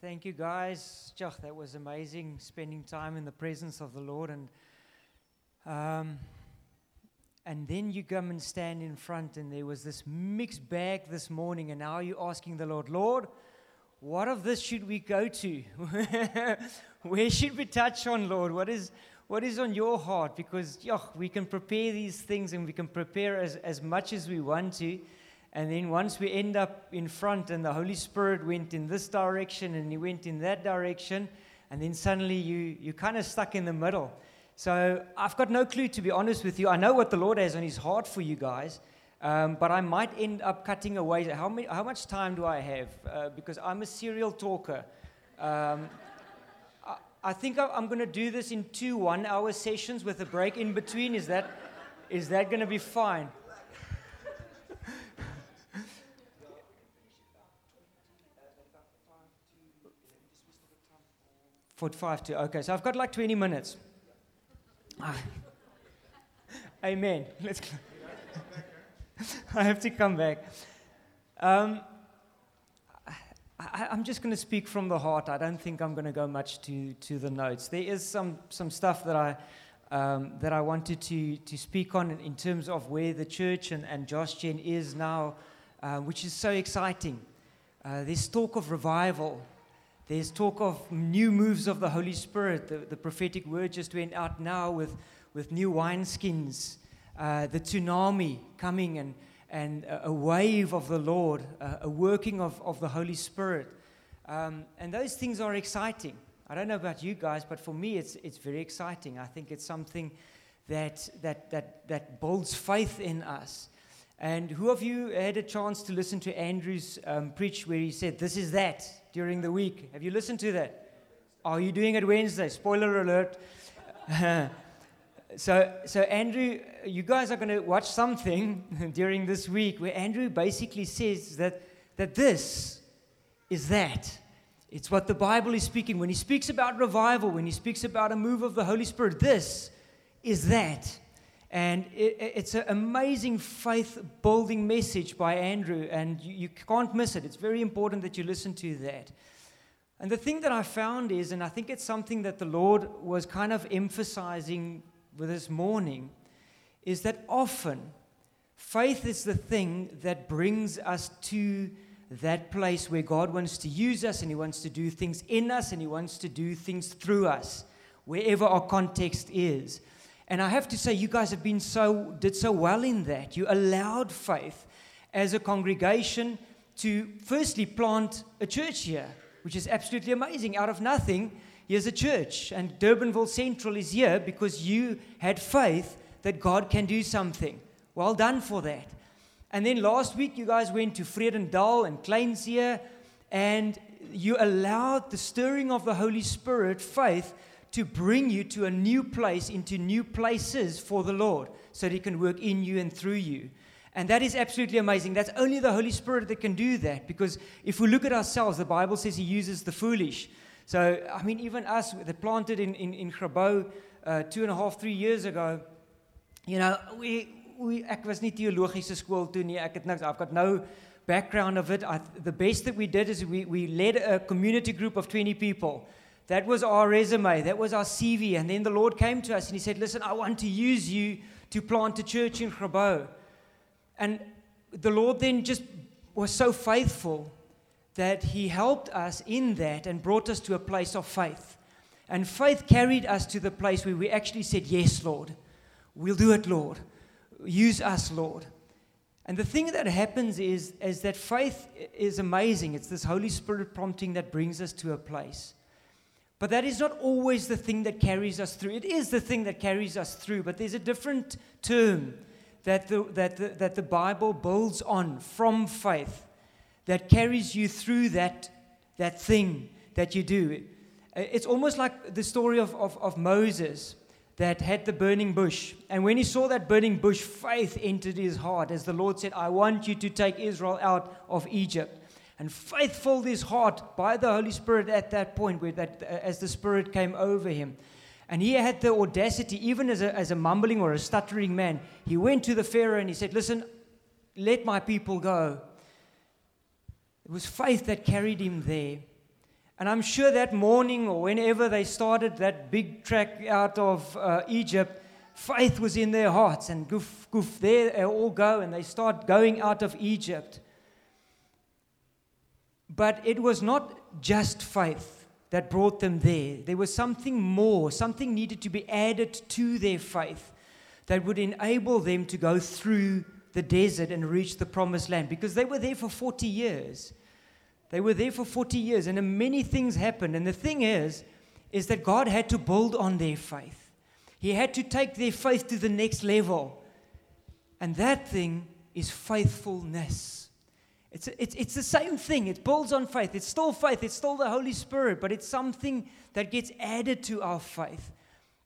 Thank you, guys. Joch, that was amazing spending time in the presence of the Lord. And, um, and then you come and stand in front, and there was this mixed bag this morning. And now you're asking the Lord, Lord, what of this should we go to? Where should we touch on, Lord? What is, what is on your heart? Because joch, we can prepare these things and we can prepare as, as much as we want to. And then once we end up in front and the Holy Spirit went in this direction and he went in that direction, and then suddenly you, you're kind of stuck in the middle. So I've got no clue, to be honest with you. I know what the Lord has on his heart for you guys, um, but I might end up cutting away. How, many, how much time do I have? Uh, because I'm a serial talker. Um, I, I, think I'm going to do this in two one hour sessions with a break in between. Is that, is that going to be fine? 45 to. Okay, so I've got like 20 minutes. Ah. Amen. Let's. I have to come back. Um, I, am just going to speak from the heart. I don't think I'm going to go much to, to the notes. There is some, some stuff that I, um, that I wanted to, to speak on in, terms of where the church and, and Josh Gen is now, uh, which is so exciting. Uh, there's talk of revival there's talk of new moves of the Holy Spirit. The, the prophetic word just went out now with, with new wineskins, uh, the tsunami coming, and, and a, wave of the Lord, uh, a working of, of the Holy Spirit. Um, and those things are exciting. I don't know about you guys, but for me, it's, it's very exciting. I think it's something that, that, that, that builds faith in us. And who of you had a chance to listen to Andrew's um, preach where he said, This is that? During the week. Have you listened to that? Are you doing it Wednesday? Spoiler alert. so, so Andrew, you guys are going to watch something during this week where Andrew basically says that, that this is that. It's what the Bible is speaking. When he speaks about revival, when he speaks about a move of the Holy Spirit, this is that. And it, it's an amazing faith building message by Andrew, and you, you can't miss it. It's very important that you listen to that. And the thing that I found is, and I think it's something that the Lord was kind of emphasizing with this morning, is that often faith is the thing that brings us to that place where God wants to use us and He wants to do things in us and He wants to do things through us, wherever our context is. And I have to say, you guys have been so, did so well in that. You allowed faith as a congregation to firstly plant a church here, which is absolutely amazing. Out of nothing, here's a church. And Durbanville Central is here because you had faith that God can do something. Well done for that. And then last week, you guys went to Vredendal and Kleins here, and you allowed the stirring of the Holy Spirit, faith, to bring you to a new place, into new places for the Lord, so that He can work in you and through you. And that is absolutely amazing. That's only the Holy Spirit that can do that. Because if we look at ourselves, the Bible says He uses the foolish. So, I mean, even us that planted in, in, in Grabouw uh, two and a half, three years ago, you know, we, we, was I've got no background of it. I, the best that we did is we, we led a community group of 20 people that was our resume, that was our CV. And then the Lord came to us and He said, Listen, I want to use you to plant a church in Grabouw. And the Lord then just was so faithful that He helped us in that and brought us to a place of faith. And faith carried us to the place where we actually said, Yes, Lord, we'll do it, Lord. Use us, Lord. And the thing that happens is, is that faith is amazing. It's this Holy Spirit prompting that brings us to a place. But that is not always the thing that carries us through. It is the thing that carries us through, but there's a different term that the, that the, that the Bible builds on from faith that carries you through that, that thing that you do. It's almost like the story of, of, of Moses that had the burning bush. And when he saw that burning bush, faith entered his heart as the Lord said, I want you to take Israel out of Egypt and faithful his heart by the Holy Spirit at that point, where that, uh, as the Spirit came over him. And he had the audacity, even as a, as a mumbling or a stuttering man, he went to the Pharaoh and he said, Listen, let my people go. It was faith that carried him there. And I'm sure that morning or whenever they started that big trek out of uh, Egypt, faith was in their hearts. And goof, goof, there they all go and they start going out of Egypt. But it was not just faith that brought them there. There was something more, something needed to be added to their faith that would enable them to go through the desert and reach the promised land because they were there for 40 years. They were there for 40 years and many things happened. And the thing is, is that God had to build on their faith. He had to take their faith to the next level. And that thing is faithfulness. It's, it's, it's the same thing. It builds on faith. It's still faith. It's still the Holy Spirit, but it's something that gets added to our faith.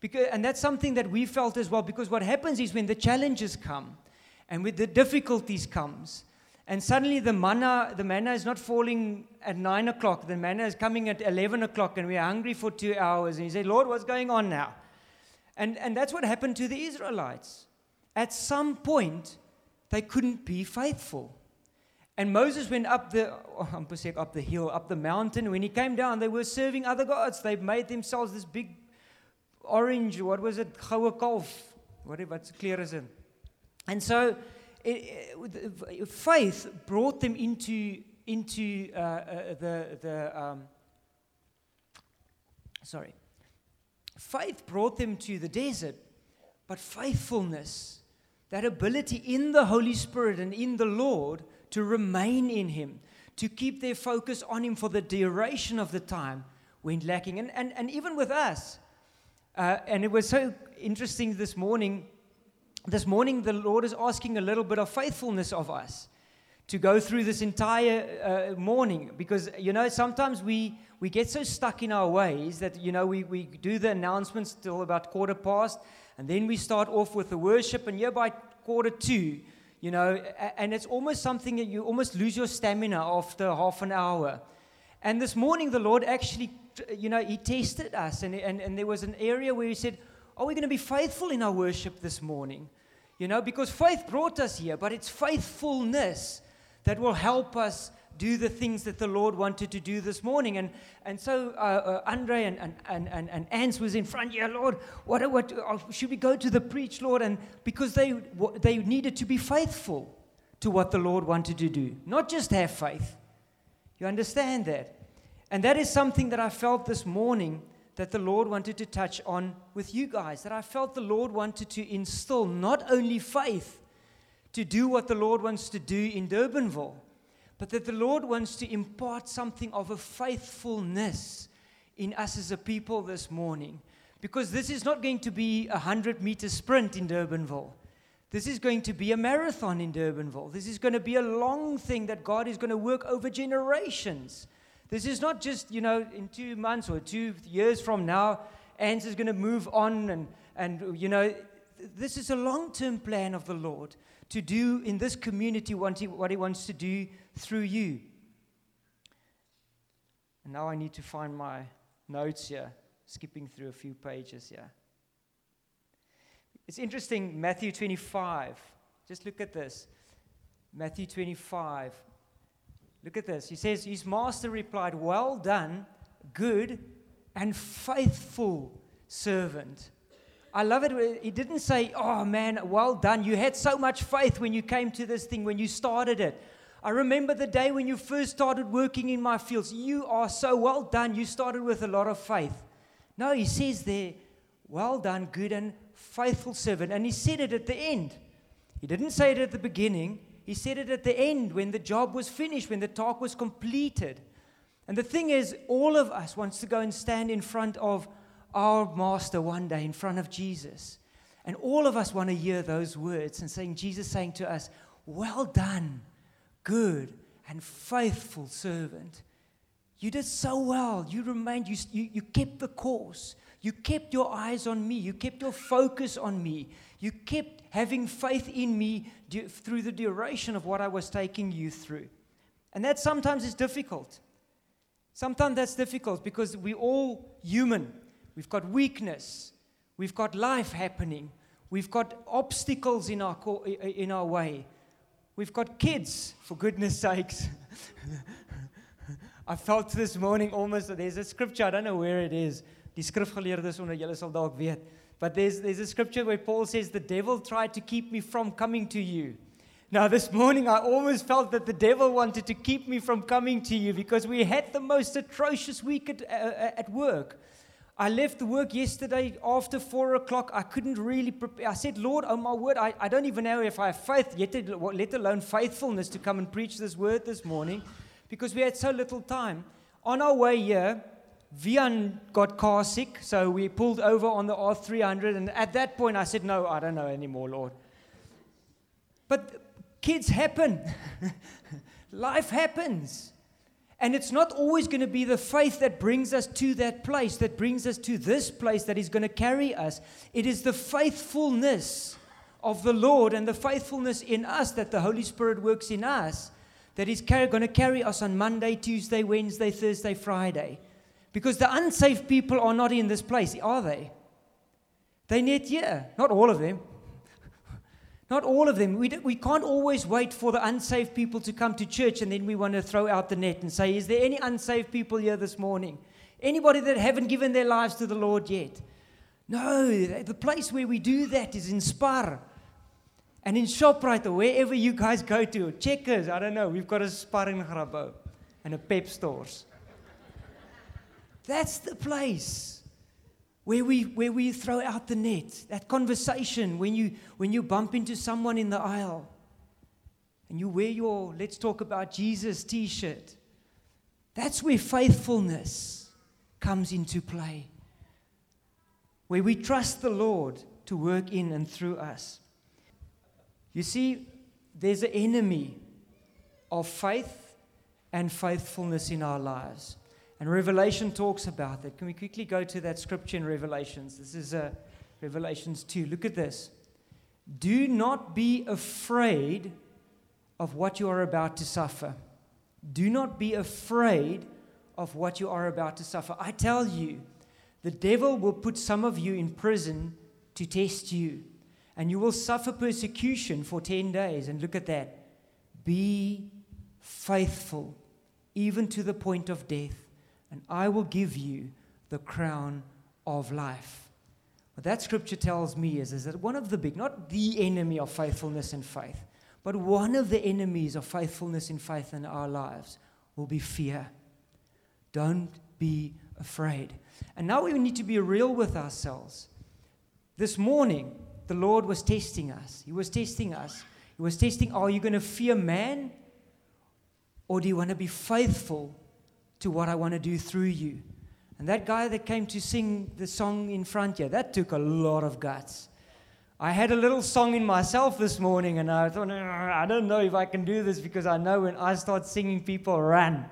Because, and that's something that we felt as well, because what happens is when the challenges come and with the difficulties comes, and suddenly the manna, the manna is not falling at nine o'clock. The manna is coming at 11 o'clock, and we're hungry for two hours. And you say, Lord, what's going on now? And, and that's what happened to the Israelites. At some point, they couldn't be faithful. And Moses went up the, oh, I'm saying up the hill, up the mountain. When he came down, they were serving other gods. They made themselves this big orange, what was it, goue kalf, whatever, it's clear as in. And so it, it, faith brought them into, into uh, uh, the, the um, sorry, faith brought them to the desert, but faithfulness, that ability in the Holy Spirit and in the Lord to remain in Him, to keep their focus on Him for the duration of the time, went lacking. And, and, and even with us, uh, and it was so interesting this morning. This morning, the Lord is asking a little bit of faithfulness of us to go through this entire uh, morning because, you know, sometimes we, we get so stuck in our ways that, you know, we, we do the announcements till about quarter past, and then we start off with the worship, and here by quarter two, you know, and it's almost something that you almost lose your stamina after half an hour. And this morning, the Lord actually you know, he tested us, and, and, and there was an area where he said, Are we going to be faithful in our worship this morning? You know, because faith brought us here, but it's faithfulness that will help us do the things that the Lord wanted to do this morning. And, and so uh, uh, Andre and, and, and, and, and Ans was in front, yeah, Lord, what, what uh, should we go to the preach, Lord? And because they, they needed to be faithful to what the Lord wanted to do, not just have faith. You understand that? And that is something that I felt this morning that the Lord wanted to touch on with you guys. That I felt the Lord wanted to instill not only faith to do what the Lord wants to do in Durbanville, but that the Lord wants to impart something of a faithfulness in us as a people this morning. Because this is not going to be a 100 meter sprint in Durbanville. This is going to be a marathon in Durbanville. This is going to be a long thing that God is going to work over generations. This is not just, you know, in two months or two years from now, Ans is going to move on and, and you know, this is a long term plan of the Lord to do in this community what he, what he wants to do through you. And now I need to find my notes here, skipping through a few pages here. It's interesting, Matthew 25. Just look at this. Matthew 25, Look at this. He says, His master replied, Well done, good and faithful servant. I love it. He didn't say, Oh man, well done. You had so much faith when you came to this thing, when you started it. I remember the day when you first started working in my fields. You are so well done. You started with a lot of faith. No, he says there, Well done, good and faithful servant. And he said it at the end. He didn't say it at the beginning. He said it at the end when the job was finished, when the talk was completed. And the thing is, all of us wants to go and stand in front of our master one day, in front of Jesus. And all of us want to hear those words and saying, Jesus saying to us, Well done, good and faithful servant. You did so well. You remained, you, you, you kept the course. You kept your eyes on me. You kept your focus on me. You kept having faith in me through the duration of what I was taking you through. And that sometimes is difficult. Sometimes that's difficult because we're all human. We've got weakness. We've got life happening. We've got obstacles in our, in our way. We've got kids, for goodness sakes. I felt this morning almost, that there's a scripture, I don't know where it is. Die onder sal weet. But there's, there's a scripture where Paul says, The devil tried to keep me from coming to you. Now, this morning, I almost felt that the devil wanted to keep me from coming to you because we had the most atrocious week at, uh, at work. I left the work yesterday after four o'clock. I couldn't really prepare. I said, Lord, oh my word, I, I don't even know if I have faith, yet, let alone faithfulness to come and preach this word this morning because we had so little time. On our way here, Vian got car sick, so we pulled over on the R300. And at that point, I said, No, I don't know anymore, Lord. But kids happen, life happens. And it's not always going to be the faith that brings us to that place, that brings us to this place that is going to carry us. It is the faithfulness of the Lord and the faithfulness in us that the Holy Spirit works in us that is going to carry us on Monday, Tuesday, Wednesday, Thursday, Friday. Because the unsaved people are not in this place, are they? They're not here. Not all of them. Not all of them. We, we can't always wait for the unsaved people to come to church and then we want to throw out the net and say, Is there any unsaved people here this morning? Anybody that haven't given their lives to the Lord yet? No, the place where we do that is in Spar. And in ShopRite or wherever you guys go to, Checkers, I don't know, we've got a Spar in Grabouw and a Pep stores. That's the place where we, where we throw out the net, that conversation when you, when you bump into someone in the aisle and you wear your Let's Talk About Jesus t shirt. That's where faithfulness comes into play, where we trust the Lord to work in and through us. You see, there's an enemy of faith and faithfulness in our lives. And Revelation talks about that. Can we quickly go to that scripture in Revelations? This is uh, Revelations 2. Look at this. Do not be afraid of what you are about to suffer. Do not be afraid of what you are about to suffer. I tell you, the devil will put some of you in prison to test you, and you will suffer persecution for 10 days. And look at that. Be faithful, even to the point of death and I will give you the crown of life. What that scripture tells me is, is that one of the big, not the enemy of faithfulness and faith, but one of the enemies of faithfulness and faith in our lives will be fear. Don't be afraid. And now we need to be real with ourselves. This morning, the Lord was testing us. He was testing us. He was testing are you going to fear man or do you want to be faithful to what I want to do through you. And that guy that came to sing the song in front here, that took a lot of guts. I had a little song in myself this morning, and I thought, I don't know if I can do this because I know when I start singing, people run.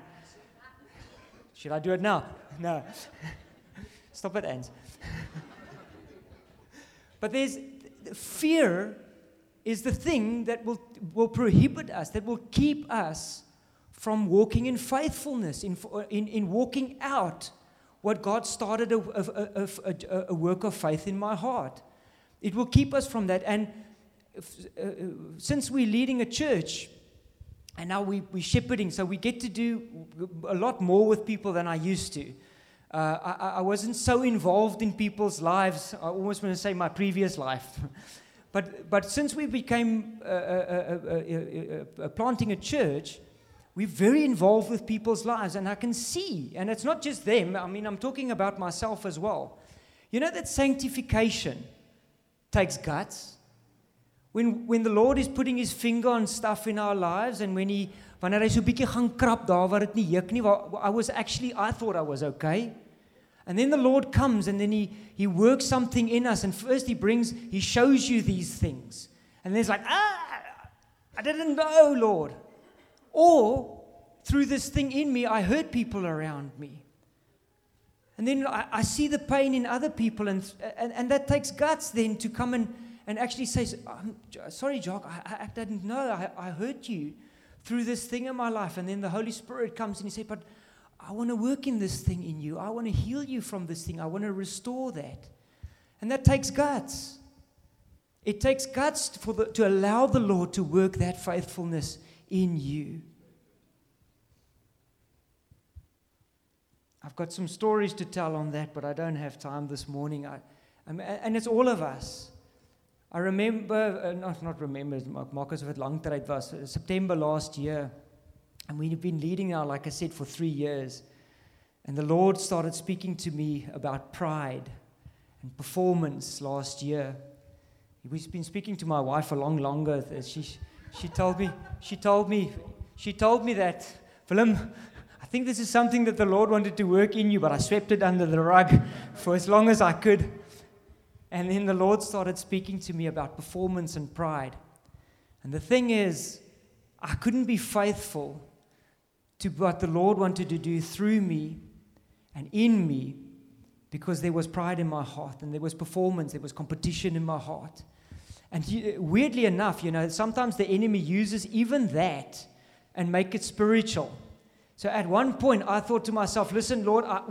Should I do it now? No. Stop it, Ans. but there's fear is the thing that will, will prohibit us, that will keep us from walking in faithfulness, in, in, in walking out what God started a, a, a, a, work of faith in my heart. It will keep us from that. And if, uh, since we're leading a church, and now we, we're shepherding, so we get to do a lot more with people than I used to. Uh, I, I, wasn't so involved in people's lives. I almost want to say my previous life. but, but since we became uh, uh, uh, planting a church, we're very involved with people's lives, and I can see, and it's not just them, I mean, I'm talking about myself as well. You know that sanctification takes guts? When, when the Lord is putting his finger on stuff in our lives, and when he, wanneer hy so bietjie gaan krap daar waar dit nie juk nie, I was actually, I thought I was okay. And then the Lord comes and then he, he works something in us. And first he brings, he shows you these things. And then it's like, ah, I didn't know, Lord. Or through this thing in me, I hurt people around me. And then I, I see the pain in other people, and, and, and, that takes guts then to come and, and actually say, Sorry, Jock, I, I didn't know. I, I hurt you through this thing in my life. And then the Holy Spirit comes and He says, But I want to work in this thing in you. I want to heal you from this thing. I want to restore that. And that takes guts. It takes guts for the, to allow the Lord to work that faithfulness in you. I've got some stories to tell on that, but I don't have time this morning. I, and it's all of us. I remember, uh, not, not remember, Marcus it long it was, uh, September last year. And we've been leading now, like I said, for three years. And the Lord started speaking to me about pride and performance last year. He's been speaking to my wife a long longer. She, she told me, she told me, she told me that, Willem, I think this is something that the Lord wanted to work in you, but I swept it under the rug for as long as I could. And then the Lord started speaking to me about performance and pride. And the thing is, I couldn't be faithful to what the Lord wanted to do through me and in me because there was pride in my heart and there was performance, there was competition in my heart. And he, weirdly enough, you know, sometimes the enemy uses even that and make it spiritual. So at one point, I thought to myself, listen, Lord, I,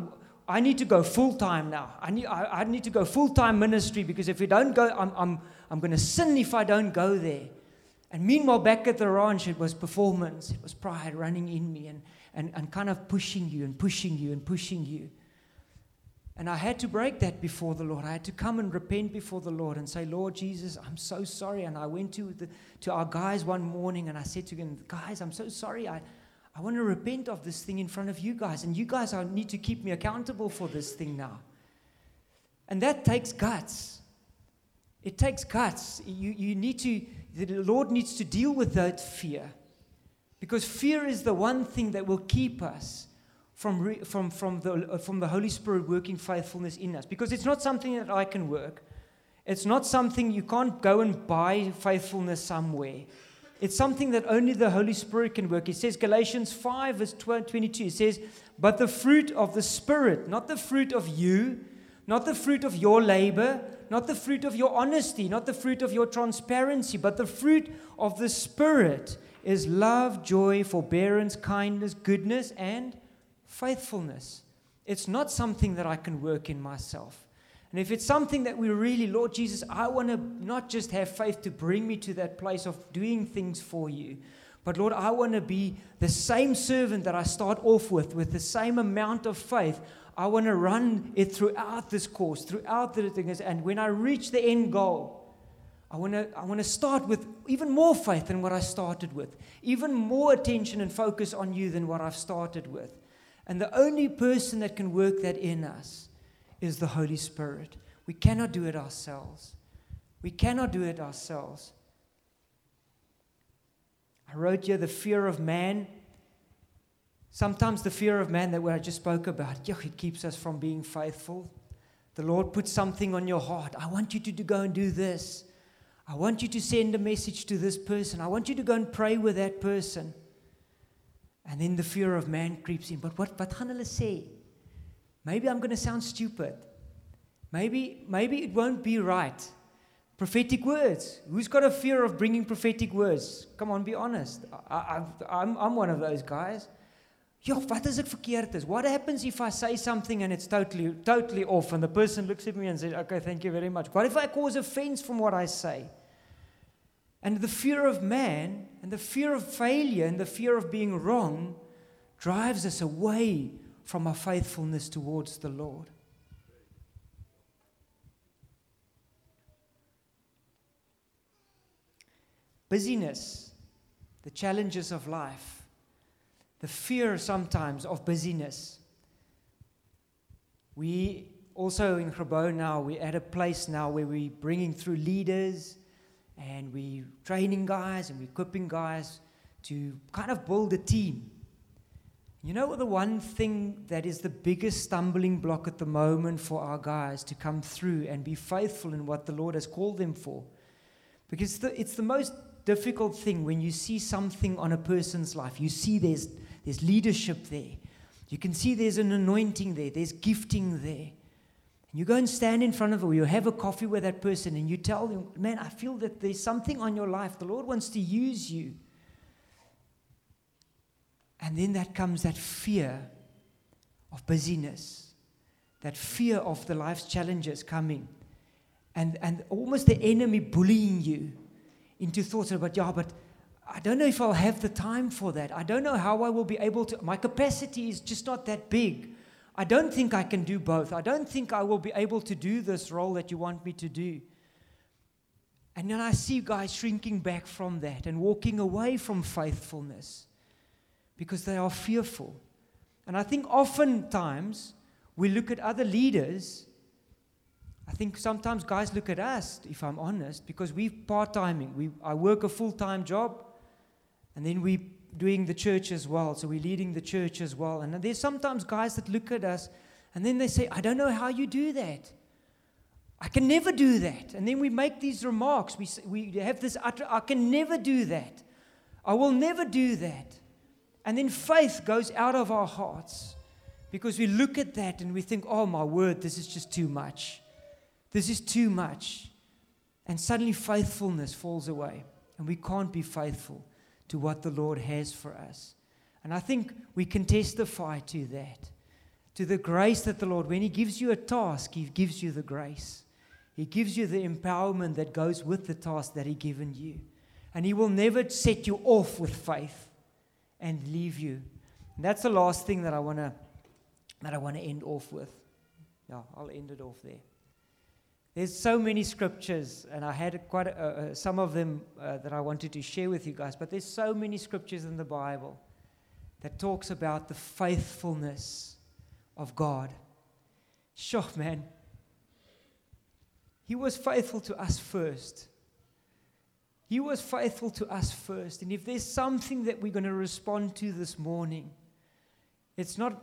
I need to go full time now. I need, I, I need to go full time ministry because if we don't go, I'm, I'm, I'm going to sin if I don't go there. And meanwhile, back at the ranch, it was performance, it was pride running in me and, and, and kind of pushing you and pushing you and pushing you. And I had to break that before the Lord. I had to come and repent before the Lord and say, Lord Jesus, I'm so sorry. And I went to, the, to our guys one morning and I said to them, Guys, I'm so sorry. I, I want to repent of this thing in front of you guys. And you guys are, need to keep me accountable for this thing now. And that takes guts. It takes guts. You, you need to, the Lord needs to deal with that fear. Because fear is the one thing that will keep us from, re, from, from, the, uh, from the Holy Spirit working faithfulness in us. Because it's not something that I can work. It's not something you can't go and buy faithfulness somewhere. It's something that only the Holy Spirit can work. It says, Galatians 5, verse 22, it says, But the fruit of the Spirit, not the fruit of you, not the fruit of your labor, not the fruit of your honesty, not the fruit of your transparency, but the fruit of the Spirit is love, joy, forbearance, kindness, goodness, and faithfulness. It's not something that I can work in myself. And if it's something that we really, Lord Jesus, I want to not just have faith to bring me to that place of doing things for you, but Lord, I want to be the same servant that I start off with, with the same amount of faith. I want to run it throughout this course, throughout the things. And when I reach the end goal, I want to I want to start with even more faith than what I started with, even more attention and focus on you than what I've started with. And the only person that can work that in us is the Holy Spirit. We cannot do it ourselves. We cannot do it ourselves. I wrote here the fear of man. Sometimes the fear of man that I just spoke about, it keeps us from being faithful. The Lord puts something on your heart. I want you to go and do this. I want you to send a message to this person. I want you to go and pray with that person. And then the fear of man creeps in. But what, hulle sê? Maybe I'm going to sound stupid. Maybe, maybe it won't be right. Prophetic words. Who's got a fear of bringing prophetic words? Come on, be honest. I, am I'm one of those guys. Yo, what is it is? What happens if I say something and it's totally, totally off and the person looks at me and says, okay, thank you very much. What if I cause offense from what I say? And the fear of man and the fear of failure and the fear of being wrong drives us away from our faithfulness towards the Lord. Busyness, the challenges of life, the fear sometimes of busyness. We also in Grabouw now, we're at a place now where we're bringing through leaders and we're training guys and we're equipping guys to kind of build a team. You know the one thing that is the biggest stumbling block at the moment for our guys to come through and be faithful in what the Lord has called them for? Because the, it's the most difficult thing when you see something on a person's life. You see there's, there's leadership there. You can see there's an anointing there, there's gifting there. And you go and stand in front of or you have a coffee with that person and you tell them, man, I feel that there's something on your life. The Lord wants to use you. And then that comes that fear of busyness, that fear of the life's challenges coming, and, and almost the enemy bullying you into thoughts about, yeah, but I don't know if I'll have the time for that. I don't know how I will be able to. My capacity is just not that big. I don't think I can do both. I don't think I will be able to do this role that you want me to do. And then I see guys shrinking back from that and walking away from faithfulness because they are fearful. And I think oftentimes we look at other leaders. I think sometimes guys look at us, if I'm honest, because we're part timing. We, I work a full time job, and then we doing the church as well. So we're leading the church as well. And there's sometimes guys that look at us and then they say, I don't know how you do that. I can never do that. And then we make these remarks. We, we have this utter, I can never do that. I will never do that. And then faith goes out of our hearts because we look at that and we think, oh my word, this is just too much. This is too much. And suddenly faithfulness falls away and we can't be faithful to what the Lord has for us. And I think we can testify to that, to the grace that the Lord, when He gives you a task, He gives you the grace. He gives you the empowerment that goes with the task that He given you. And He will never set you off with faith and leave you. And that's the last thing that I want to that I want to end off with. Yeah, I'll end it off there. There's so many scriptures, and I had quite a, uh, some of them uh, that I wanted to share with you guys. But there's so many scriptures in the Bible that talks about the faithfulness of God. Sure, man. He was faithful to us first. He was faithful to us first. And if there's something that we're going to respond to this morning, it's not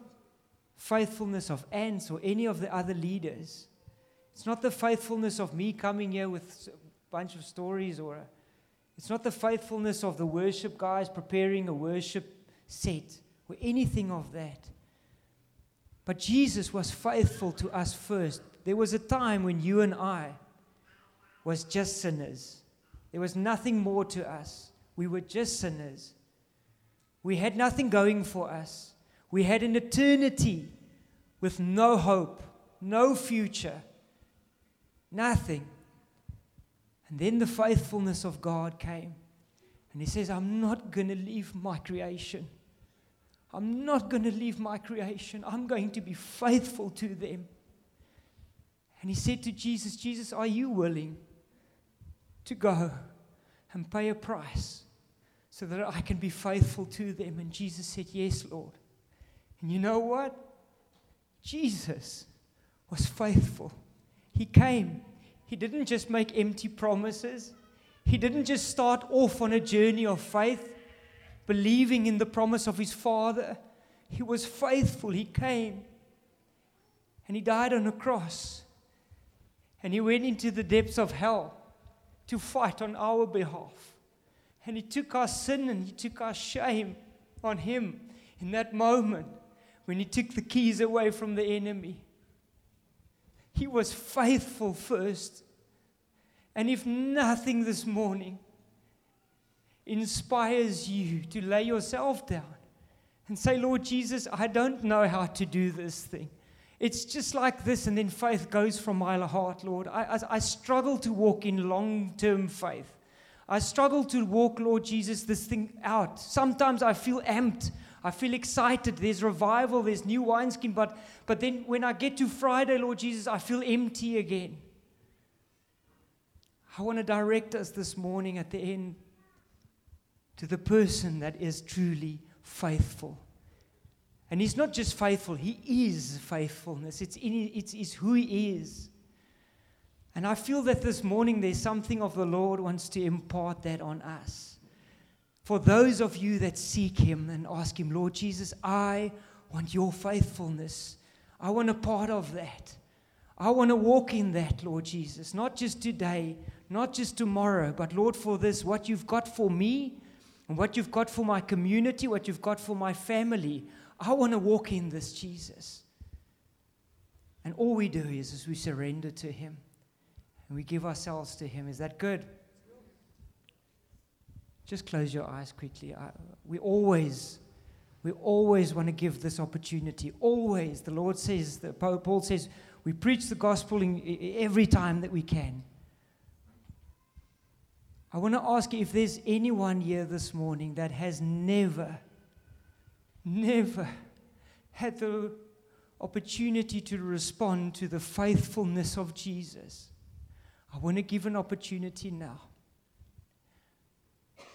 faithfulness of Ants or any of the other leaders. It's not the faithfulness of me coming here with a bunch of stories or a, it's not the faithfulness of the worship guys preparing a worship set or anything of that. But Jesus was faithful to us first. There was a time when you and I was just sinners. There was nothing more to us. We were just sinners. We had nothing going for us. We had an eternity with no hope, no future. Nothing. And then the faithfulness of God came. And He says, I'm not going to leave my creation. I'm not going to leave my creation. I'm going to be faithful to them. And He said to Jesus, Jesus, are you willing to go and pay a price so that I can be faithful to them? And Jesus said, Yes, Lord. And you know what? Jesus was faithful. He came. He didn't just make empty promises. He didn't just start off on a journey of faith, believing in the promise of his Father. He was faithful. He came. And he died on a cross. And he went into the depths of hell to fight on our behalf. And he took our sin and he took our shame on him in that moment when he took the keys away from the enemy. He was faithful first. And if nothing this morning inspires you to lay yourself down and say, Lord Jesus, I don't know how to do this thing. It's just like this, and then faith goes from my heart, Lord. I, I, I struggle to walk in long term faith. I struggle to walk, Lord Jesus, this thing out. Sometimes I feel amped. I feel excited. There's revival, there's new wineskin. But, but then when I get to Friday, Lord Jesus, I feel empty again. I want to direct us this morning at the end to the person that is truly faithful. And he's not just faithful, he is faithfulness. It's, in, it's, it's who he is. And I feel that this morning there's something of the Lord wants to impart that on us for those of you that seek Him and ask Him, Lord Jesus, I want your faithfulness. I want a part of that. I want to walk in that, Lord Jesus, not just today, not just tomorrow, but Lord, for this, what you've got for me and what you've got for my community, what you've got for my family. I want to walk in this, Jesus. And all we do is, is we surrender to Him and we give ourselves to Him. Is that good? Just close your eyes quickly. I, we always, we always want to give this opportunity. Always. The Lord says, the, Paul says, we preach the gospel in, every time that we can. I want to ask if there's anyone here this morning that has never, never had the opportunity to respond to the faithfulness of Jesus, I want to give an opportunity now.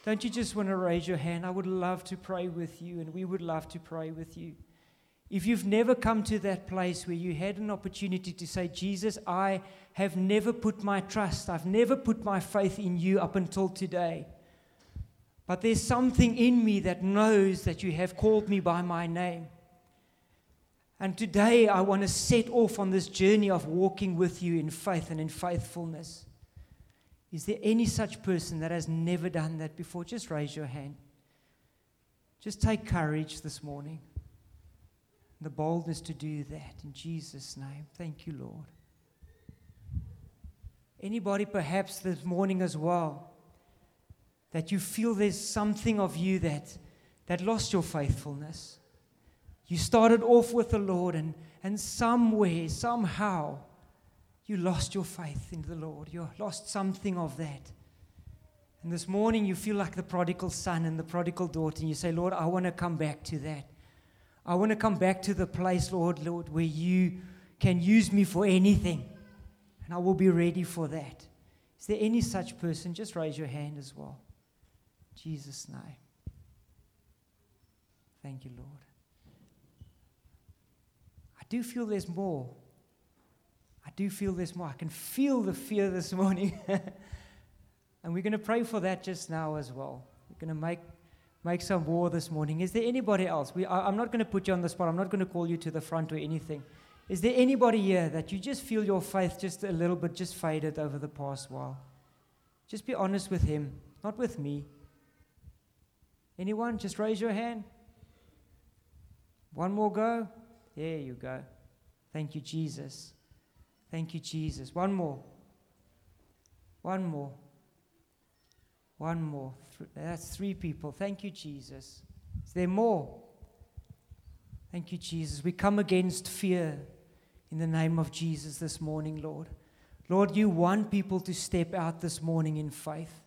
Don't you just want to raise your hand? I would love to pray with you, and we would love to pray with you. If you've never come to that place where you had an opportunity to say, Jesus, I have never put my trust, I've never put my faith in you up until today. But there's something in me that knows that you have called me by my name. And today I want to set off on this journey of walking with you in faith and in faithfulness. Is there any such person that has never done that before? Just raise your hand. Just take courage this morning. The boldness to do that in Jesus' name. Thank you, Lord. Anybody perhaps this morning as well that you feel there's something of you that, that lost your faithfulness. You started off with the Lord, and, and somewhere, somehow, you lost your faith in the Lord. You lost something of that. And this morning, you feel like the prodigal son and the prodigal daughter, and you say, Lord, I want to come back to that. I want to come back to the place, Lord, Lord, where you can use me for anything. And I will be ready for that. Is there any such person? Just raise your hand as well. Jesus' name. Thank you, Lord. I do feel there's more. I do feel this more. I can feel the fear this morning. and we're going to pray for that just now as well. We're going to make, make some war this morning. Is there anybody else? We, I, I'm not going to put you on the spot. I'm not going to call you to the front or anything. Is there anybody here that you just feel your faith just a little bit just faded over the past while? Just be honest with Him, not with me. Anyone? Just raise your hand. One more go. There you go. Thank you, Jesus. Thank you, Jesus. One more. One more. One more. That's three people. Thank you, Jesus. Is there more? Thank you, Jesus. We come against fear in the name of Jesus this morning, Lord. Lord, you want people to step out this morning in faith.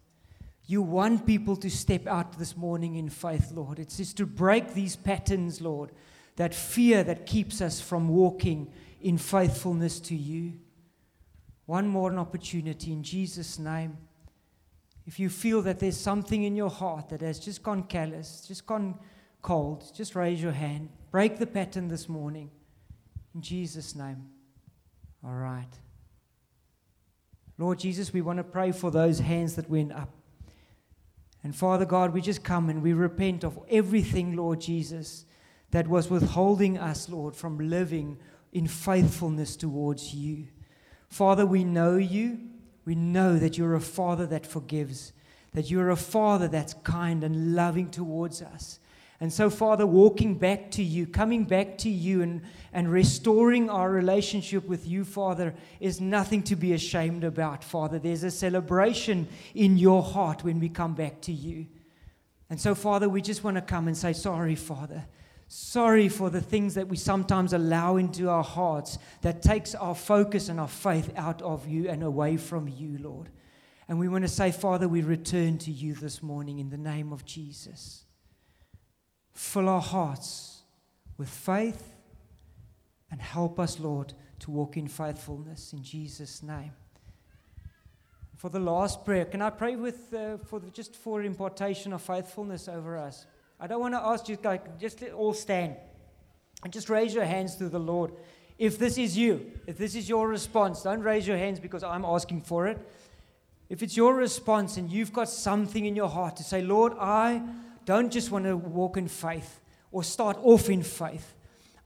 You want people to step out this morning in faith, Lord. It's just to break these patterns, Lord, that fear that keeps us from walking in faithfulness to you. One more opportunity in Jesus' name. If you feel that there's something in your heart that has just gone callous, just gone cold, just raise your hand. Break the pattern this morning. In Jesus' name. All right. Lord Jesus, we want to pray for those hands that went up. And Father God, we just come and we repent of everything, Lord Jesus, that was withholding us, Lord, from living in faithfulness towards you. Father, we know you. We know that you're a Father that forgives, that you're a Father that's kind and loving towards us. And so, Father, walking back to you, coming back to you, and, and restoring our relationship with you, Father, is nothing to be ashamed about, Father. There's a celebration in your heart when we come back to you. And so, Father, we just want to come and say, Sorry, Father. Sorry for the things that we sometimes allow into our hearts that takes our focus and our faith out of you and away from you, Lord. And we want to say, Father, we return to you this morning in the name of Jesus. Fill our hearts with faith and help us, Lord, to walk in faithfulness in Jesus' name. For the last prayer, can I pray with uh, for the, just for impartation of faithfulness over us? I don't want to ask you, guys, just all stand and just raise your hands to the Lord. If this is you, if this is your response, don't raise your hands because I'm asking for it. If it's your response and you've got something in your heart to say, Lord, I don't just want to walk in faith or start off in faith.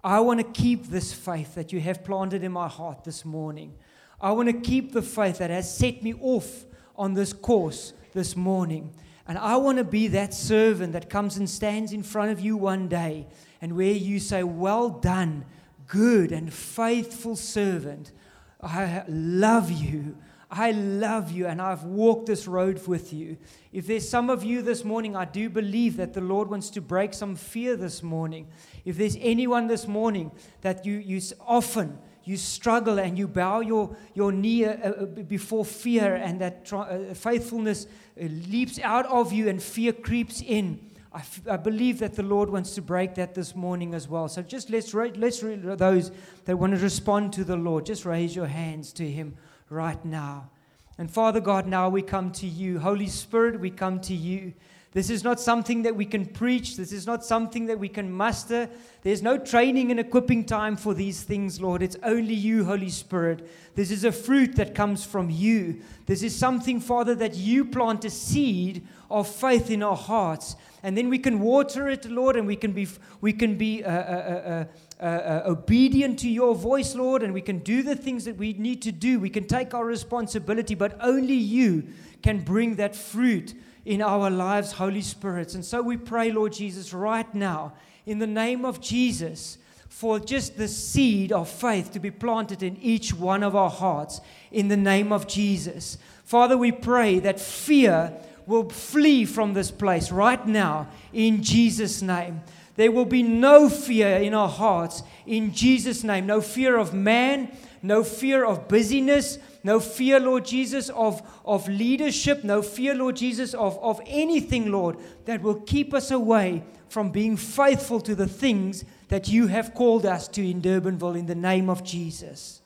I want to keep this faith that you have planted in my heart this morning. I want to keep the faith that has set me off on this course this morning. And I want to be that servant that comes and stands in front of you one day and where you say, Well done, good and faithful servant. I love you. I love you and I've walked this road with you. If there's some of you this morning, I do believe that the Lord wants to break some fear this morning. If there's anyone this morning that you, you often you struggle and you bow your, your knee uh, uh before fear and that uh, faithfulness leaps out of you and fear creeps in, I, f- I believe that the Lord wants to break that this morning as well. So just let's, ra- let's ra- those that want to respond to the Lord, just raise your hands to Him right now. And Father God, now we come to you. Holy Spirit, we come to you. This is not something that we can preach. This is not something that we can muster. There's no training and equipping time for these things, Lord. It's only you, Holy Spirit. This is a fruit that comes from you. This is something, Father, that you plant a seed of faith in our hearts. And then we can water it, Lord, and we can be, we can be uh, uh, uh, uh, uh obedient to your voice, Lord, and we can do the things that we need to do. We can take our responsibility, but only you can bring that fruit in our lives, Holy Spirit. And so we pray, Lord Jesus, right now, in the name of Jesus, for just the seed of faith to be planted in each one of our hearts, in the name of Jesus. Father, we pray that fear will flee from this place right now, in Jesus' name. There will be no fear in our hearts, in Jesus' name. No fear of man, no fear of busyness, no fear, Lord Jesus, of, of leadership, no fear, Lord Jesus, of, of anything, Lord, that will keep us away from being faithful to the things that you have called us to in Durbanville in the name of Jesus.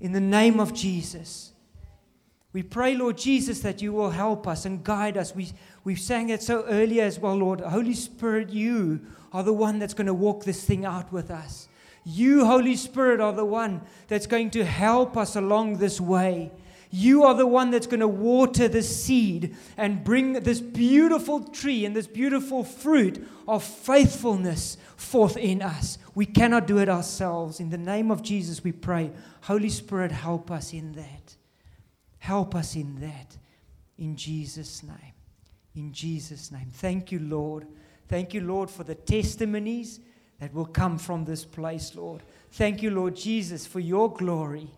In the name of Jesus. We pray, Lord Jesus, that you will help us and guide us. We, we sang it so earlier as well, Lord. Holy Spirit, you are the one that's going to walk this thing out with us. You, Holy Spirit, are the one that's going to help us along this way. You are the one that's going to water the seed and bring this beautiful tree and this beautiful fruit of faithfulness forth in us. We cannot do it ourselves. In the name of Jesus, we pray. Holy Spirit, help us in that. Help us in that. In Jesus' name. In Jesus' name. Thank you, Lord. Thank you, Lord, for the testimonies that will come from this place, Lord. Thank you, Lord Jesus, for your glory.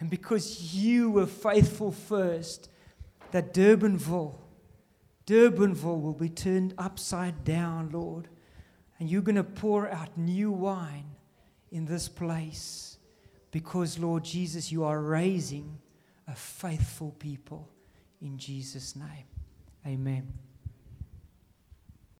And because you were faithful first, that Durbanville, Durbanville will be turned upside down, Lord. And you're going to pour out new wine in this place because, Lord Jesus, you are raising a faithful people in Jesus' name. Amen.